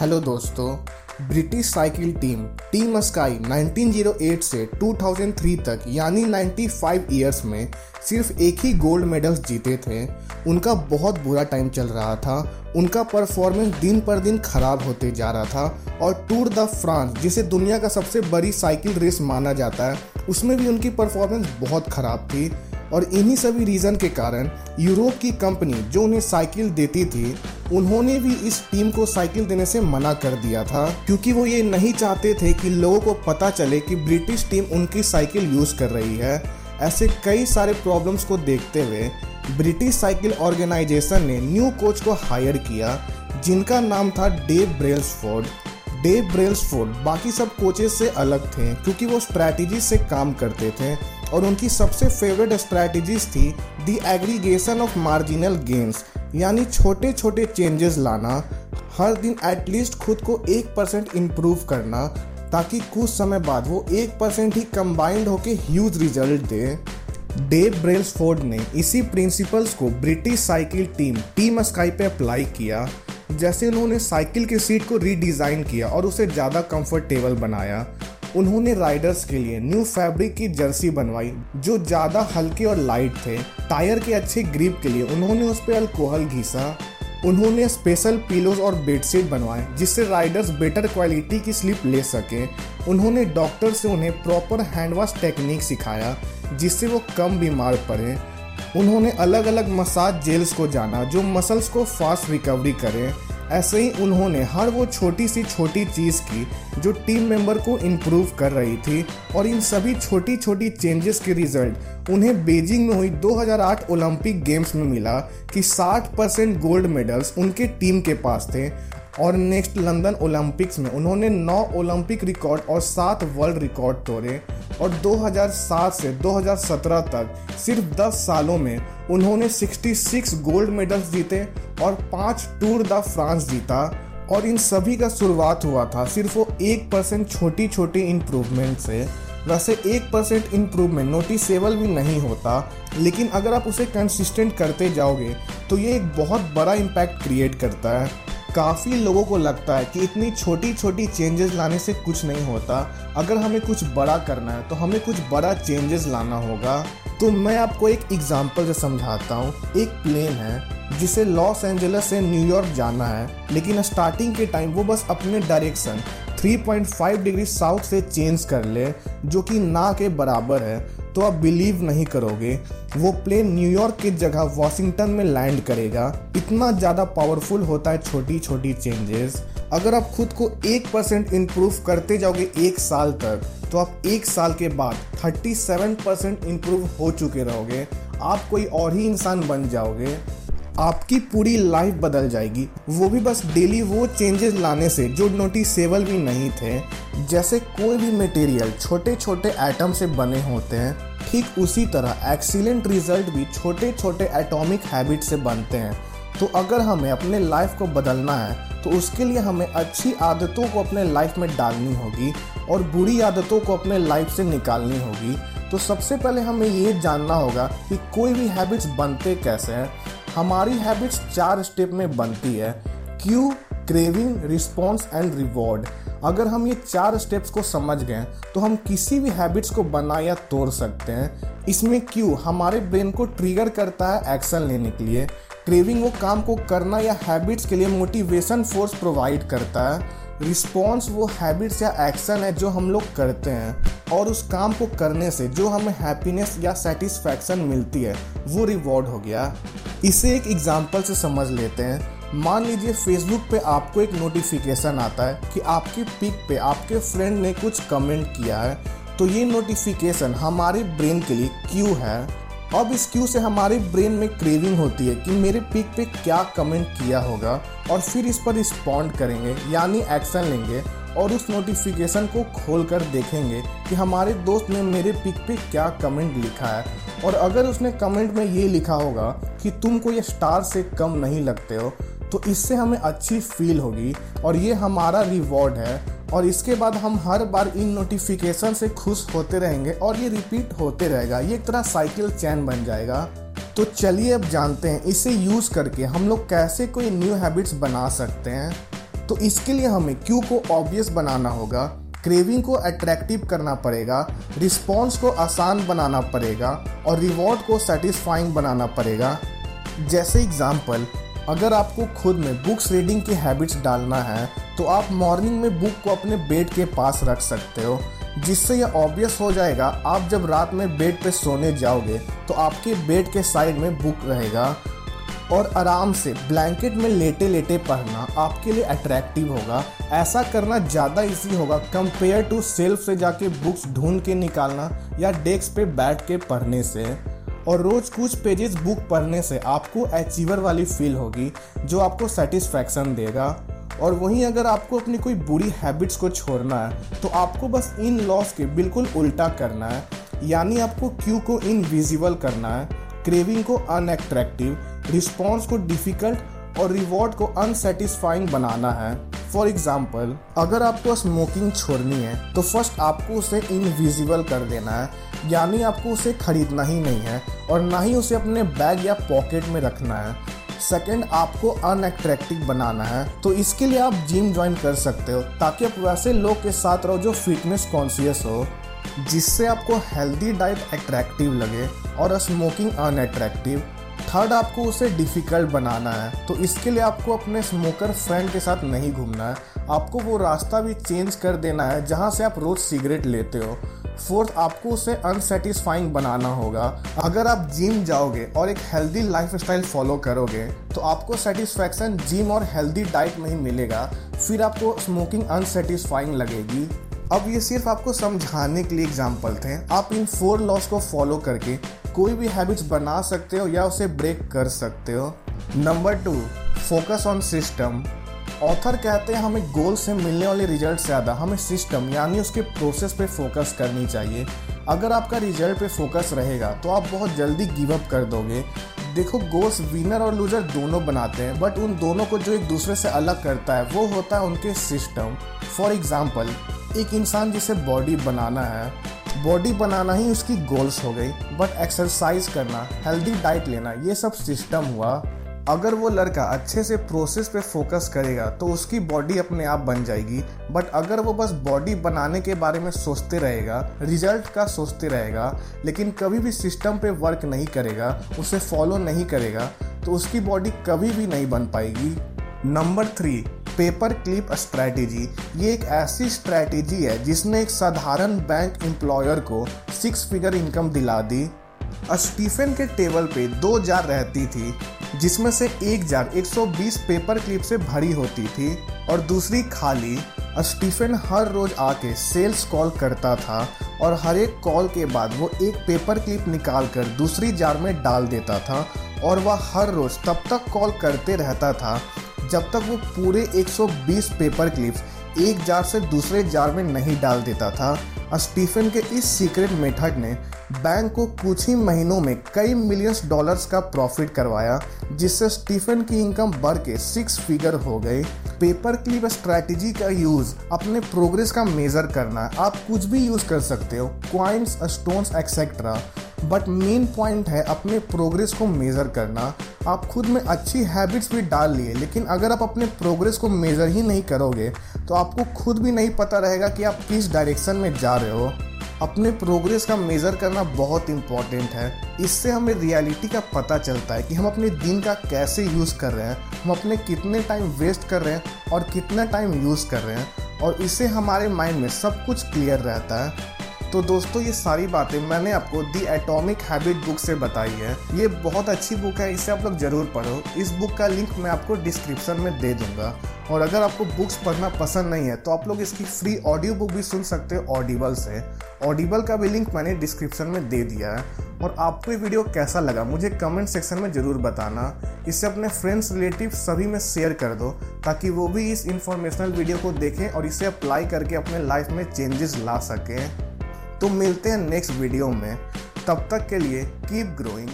Hello दोस्तों, British cycle team team Sky 1908 से 2003 तक, यानी 95 इयर्स में सिर्फ़ एक ही गोल्ड मेडल्स जीते थे। उनका बहुत बुरा टाइम चल रहा था। उनका परफॉर्मेंस दिन पर दिन खराब होते जा रहा था और टूर द फ्रांस, जिसे दुनिया का सबसे बड़ी साइकिल रेस माना जाता है, उसमें भी उनकी परफॉर्मेंस बहुत खराब थी। और इन्हीं सभी रीज़न के कारण यूरोप की कंपनी जो उन्हें साइकिल देती थी उन्होंने भी इस टीम को साइकिल देने से मना कर दिया था, क्योंकि वो ये नहीं चाहते थे कि लोगों को पता चले कि ब्रिटिश टीम उनकी साइकिल यूज़ कर रही है। ऐसे कई सारे प्रॉब्लम्स को देखते हुए, ब्रिटिश साइकिल ऑर्गेनाइजेशन ने न्यू कोच को हायर किया, जिनका नाम था डेव ब्रेल्सफोर्ड। डेव ब्रेल्सफोर्ड बाकी सब कोचेस से अलग थे, क्योंकि वो स्ट्रैटेजी से काम करते थे, और उनकी सबसे फेवरेट स्ट्रैटेजीज थी the aggregation of marginal gains यानी छोटे छोटे चेंजेस लाना, हर दिन एटलीस्ट खुद को एक परसेंट इम्प्रूव करना, ताकि कुछ समय बाद वो एक परसेंट ही कंबाइंड होके ह्यूज रिज़ल्ट दे। डेव ब्रेल्सफोर्ड ने इसी प्रिंसिपल्स को British cycle team team Sky पे अप्लाई किया, जैसे उन्होंने साइकिल की सीट को रीडिज़ाइन किया और उसे ज़्यादा कंफर्टेबल बनाया। उन्होंने राइडर्स के लिए न्यू फैब्रिक की जर्सी बनवाई, जो ज़्यादा हल्के और लाइट थे। टायर के अच्छे ग्रिप के लिए उन्होंने उस पर अल्कोहल घिसा। उन्होंने स्पेशल पिलोज और बेडशीट बनवाए, जिससे राइडर्स बेटर क्वालिटी की स्लिप ले सकें। उन्होंने डॉक्टर से उन्हें प्रॉपर हैंड वॉश टेक्निक सिखाया, जिससे वो कम बीमार पड़े। उन्होंने अलग अलग मसाज जेल्स को जाना, जो मसल्स को फास्ट रिकवरी करें। ऐसे ही उन्होंने हर वो छोटी सी छोटी चीज़ की जो टीम मेंबर को इम्प्रूव कर रही थी और इन सभी छोटी छोटी चेंजेस के रिज़ल्ट उन्हें बीजिंग में हुई 2008 ओलंपिक गेम्स में मिला कि 60 परसेंट गोल्ड मेडल्स उनके टीम के पास थे। और नेक्स्ट लंदन ओलंपिक्स में उन्होंने नौ ओलंपिक रिकॉर्ड और सात वर्ल्ड रिकॉर्ड तोड़े और 2007 से 2017 तक सिर्फ़ 10 सालों में उन्होंने 66 गोल्ड मेडल्स जीते और पाँच टूर द फ्रांस जीता और इन सभी का शुरुआत हुआ था सिर्फ़ वो एक परसेंट छोटी छोटी इम्प्रूवमेंट से। वैसे एक परसेंट इम्प्रूवमेंट नोटिसेबल भी नहीं होता, लेकिन अगर आप उसे कंसिस्टेंट करते जाओगे तो ये एक बहुत बड़ा इम्पैक्ट क्रिएट करता है। काफ़ी लोगों को लगता है कि इतनी छोटी छोटी चेंजेस लाने से कुछ नहीं होता। अगर हमें कुछ बड़ा करना है तो हमें कुछ बड़ा चेंजेस लाना होगा। तो मैं आपको एक एग्जांपल से समझाता हूँ। एक प्लेन है, जिसे लॉस एंजल्स से न्यूयॉर्क जाना है, लेकिन स्टार्टिंग के टाइम वो बस अपने डायरेक्शन 3.5 डिग्री साउथ से चेंज कर ले, जो कि ना के बराबर है। तो आप बिलीव नहीं करोगे। वो प्लेन न्यूयॉर्क की जगह वॉशिंगटन में लैंड करेगा। इतना ज़्यादा पावरफुल होता है छोटी छोटी चेंजेस अगर आप खुद को एक परसेंट इम्प्रूव करते जाओगे एक साल तक तो आप एक साल के बाद 37 परसेंट इम्प्रूव हो चुके रहोगे। आप कोई और ही इंसान बन जाओगे। आपकी पूरी लाइफ बदल जाएगी। वो भी बस डेली वो चेंजेस लाने से जो नोटिसेबल भी नहीं थे, जैसे कोई भी मटेरियल छोटे छोटे एटम से बने होते हैं, ठीक उसी तरह एक्सीलेंट रिज़ल्ट भी छोटे छोटे एटॉमिक हैबिट से बनते हैं। तो अगर हमें अपने लाइफ को बदलना है तो उसके लिए हमें अच्छी आदतों को अपने लाइफ में डालनी होगी और बुरी आदतों को अपने लाइफ से निकालनी होगी। तो सबसे पहले हमें ये जानना होगा कि कोई भी हैबिट्स बनते कैसे हैं हमारी हैबिट्स चार स्टेप में बनती है। Cue craving response and reward अगर हम ये चार स्टेप्स को समझ गए तो हम किसी भी हैबिट्स को बना या तोड़ सकते हैं। इसमें क्यू हमारे ब्रेन को ट्रिगर करता है एक्शन लेने के लिए। क्रेविंग वो काम को करना या हैबिट्स के लिए मोटिवेशन फोर्स प्रोवाइड करता है। रिस्पॉन्स वो हैबिट्स या एक्शन है जो हम लोग करते हैं और उस काम को करने से जो हमें हैप्पीनेस या सेटिस्फैक्शन मिलती है, वो रिवॉर्ड हो गया। इसे एक एग्ज़ाम्पल से समझ लेते हैं। मान लीजिए फेसबुक पे आपको एक नोटिफिकेशन आता है कि आपकी पिक पे आपके फ्रेंड ने कुछ कमेंट किया है। तो ये नोटिफिकेशन हमारे ब्रेन के लिए क्यों है। अब इस क्यू से हमारे ब्रेन में क्रेविंग होती है कि मेरे पिक पे क्या कमेंट किया होगा और फिर इस पर रिस्पॉन्ड करेंगे, यानी एक्शन लेंगे और उस नोटिफिकेशन को खोल कर देखेंगे कि हमारे दोस्त ने मेरे पिक पे क्या कमेंट लिखा है। और अगर उसने कमेंट में ये लिखा होगा कि तुम कोई स्टार से कम नहीं लगते हो तो इससे हमें अच्छी फील होगी और ये हमारा रिवॉर्ड है। और इसके बाद हम हर बार इन नोटिफिकेशन से खुश होते रहेंगे और ये रिपीट होते रहेगा। ये एक तरह साइकिल चैन बन जाएगा। तो चलिए अब जानते हैं, इसे यूज़ करके हम लोग कैसे कोई न्यू हैबिट्स बना सकते हैं। तो इसके लिए हमें क्यू को ऑब्वियस बनाना होगा क्रेविंग को अट्रैक्टिव करना पड़ेगा रिस्पॉन्स को आसान बनाना पड़ेगा और रिवॉर्ड को सेटिस्फाइंग बनाना पड़ेगा। जैसे एग्ज़ाम्पल अगर आपको खुद में बुक्स रीडिंग की हैबिट्स डालना है तो आप मॉर्निंग में बुक को अपने बेड के पास रख सकते हो, जिससे यह ऑब्वियस हो जाएगा, आप जब रात में बेड पे सोने जाओगे तो आपके बेड के साइड में बुक रहेगा। और आराम से ब्लैंकेट में लेटे लेटे पढ़ना आपके लिए अट्रैक्टिव होगा। ऐसा करना ज़्यादा इजी होगा कंपेयर टू सेल्फ से जाके बुक्स ढूंढ के निकालना या डेस्क पे बैठ के पढ़ने से। और रोज़ कुछ पेजेस बुक पढ़ने से आपको अचीवर वाली फील होगी, जो आपको सेटिस्फैक्शन देगा। और वहीं अगर आपको अपनी कोई बुरी हैबिट्स को छोड़ना है तो आपको बस इन लॉस के बिल्कुल उल्टा करना है। यानी आपको क्यू को इनविजिबल करना है क्रेविंग को अनएट्रैक्टिव रिस्पॉन्स को डिफ़िकल्ट और रिवॉर्ड को अनसेटिस्फाइंग बनाना है। फॉर एग्ज़ाम्पल अगर आपको स्मोकिंग छोड़नी है तो फ़र्स्ट आपको उसे इनविजिबल कर देना है। यानी आपको उसे खरीदना ही नहीं है और ना ही उसे अपने बैग या पॉकेट में रखना है। सेकेंड आपको अनएट्रैक्टिव बनाना है तो इसके लिए आप जिम ज्वाइन कर सकते हो, ताकि आप वैसे लोग के साथ रहो जो फिटनेस कॉन्शियस हो, जिससे आपको हेल्दी डाइट अट्रैक्टिव लगे और स्मोकिंग अनएट्रैक्टिव थर्ड आपको उसे डिफ़िकल्ट बनाना है तो इसके लिए आपको अपने स्मोकर फ्रेंड के साथ नहीं घूमना है। आपको वो रास्ता भी चेंज कर देना है, जहाँ से आप रोज़ सिगरेट लेते हो। फोर्थ आपको उसे अनसेटिस्फाइंग बनाना होगा। अगर आप जिम जाओगे और एक हेल्दी लाइफ स्टाइल फॉलो करोगे तो आपको सेटिस्फैक्शन जिम और हेल्दी डाइट में ही मिलेगा। फिर आपको स्मोकिंग अनसेटिस्फाइंग लगेगी। अब ये सिर्फ़ आपको समझाने के लिए एग्ज़ाम्पल थे। आप इन फोर लॉस को फॉलो करके कोई भी हैबिट्स बना सकते हो या उसे ब्रेक कर सकते हो। Number two focus on system author कहते हैं हमें गोल से मिलने वाले रिज़ल्ट से ज़्यादा हमें सिस्टम, यानी उसके प्रोसेस पे फोकस करनी चाहिए। अगर आपका रिज़ल्ट पे फोकस रहेगा तो आप बहुत जल्दी गिव अप कर दोगे। देखो गोल्स विनर और लूजर दोनों बनाते हैं बट उन दोनों को जो एक दूसरे से अलग करता है, वो होता है उनके सिस्टम। फॉर एग्ज़ाम्पल एक इंसान जिसे बॉडी बनाना है बॉडी बनाना ही उसकी गोल्स हो गई बट एक्सरसाइज करना हेल्दी डाइट लेना, ये सब सिस्टम हुआ। अगर वो लड़का अच्छे से प्रोसेस पे फोकस करेगा तो उसकी बॉडी अपने आप बन जाएगी। बट अगर वो बस बॉडी बनाने के बारे में सोचते रहेगा रिज़ल्ट का सोचते रहेगा, लेकिन कभी भी सिस्टम पे वर्क नहीं करेगा, उसे फॉलो नहीं करेगा तो उसकी बॉडी कभी भी नहीं बन पाएगी। Number three paper clip strategy ये एक ऐसी स्ट्रैटेजी है जिसने एक साधारण बैंक एम्प्लॉयर को सिक्स फिगर इनकम दिला दी। स्टीफन के टेबल पे दो जार रहती थी, जिसमें से एक जार 120 पेपर क्लिप से भरी होती थी और दूसरी खाली। स्टीफन हर रोज आके सेल्स कॉल करता था और हर एक कॉल के बाद वो एक पेपर क्लिप निकाल कर दूसरी जार में डाल देता था और वह हर रोज तब तक कॉल करते रहता था, जब तक वो पूरे 120 पेपर क्लिप्स एक जार से दूसरे जार में नहीं डाल देता था। स्टीफन के इस सीक्रेट मेथड ने बैंक को कुछ ही महीनों में कई मिलियंस डॉलर्स का प्रॉफिट करवाया, जिससे स्टीफन की इनकम बढ़ के सिक्स फिगर हो गई। पेपर क्लिप स्ट्रैटेजी का यूज़ अपने प्रोग्रेस का मेजर करना, आप कुछ भी यूज़ कर सकते हो coins stones etcetera but main point है, अपने प्रोग्रेस को मेज़र करना। आप खुद में अच्छी हैबिट्स भी डाल लिए, लेकिन अगर आप अपने प्रोग्रेस को मेज़र ही नहीं करोगे तो आपको खुद भी नहीं पता रहेगा कि आप किस डायरेक्शन में जा रहे हो। अपने प्रोग्रेस का मेज़र करना बहुत इंपॉर्टेंट है। इससे हमें रियलिटी का पता चलता है कि हम अपने दिन का कैसे यूज़ कर रहे हैं, हम अपने कितने टाइम वेस्ट कर रहे हैं और कितना टाइम यूज़ कर रहे हैं। और इससे हमारे माइंड में सब कुछ क्लियर रहता है। तो दोस्तों, ये सारी बातें मैंने आपको दी एटॉमिक हैबिट बुक से बताई है। ये बहुत अच्छी बुक है, इसे आप लोग ज़रूर पढ़ो। इस बुक का लिंक मैं आपको डिस्क्रिप्शन में दे दूँगा। और अगर आपको बुक्स पढ़ना पसंद नहीं है तो आप लोग इसकी फ्री ऑडियो बुक भी सुन सकते हो ऑडिबल से। ऑडिबल का भी लिंक मैंने डिस्क्रिप्शन में दे दिया है। और आपको ये वीडियो कैसा लगा, मुझे कमेंट सेक्शन में ज़रूर बताना। इसे अपने फ्रेंड्स रिलेटिव सभी में शेयर कर दो, ताकि वो भी इस इंफॉर्मेशनल वीडियो को देखें और इसे अप्लाई करके अपने लाइफ में चेंजेस ला सकें। तो मिलते हैं नेक्स्ट वीडियो में। तब तक के लिए कीप ग्रोइंग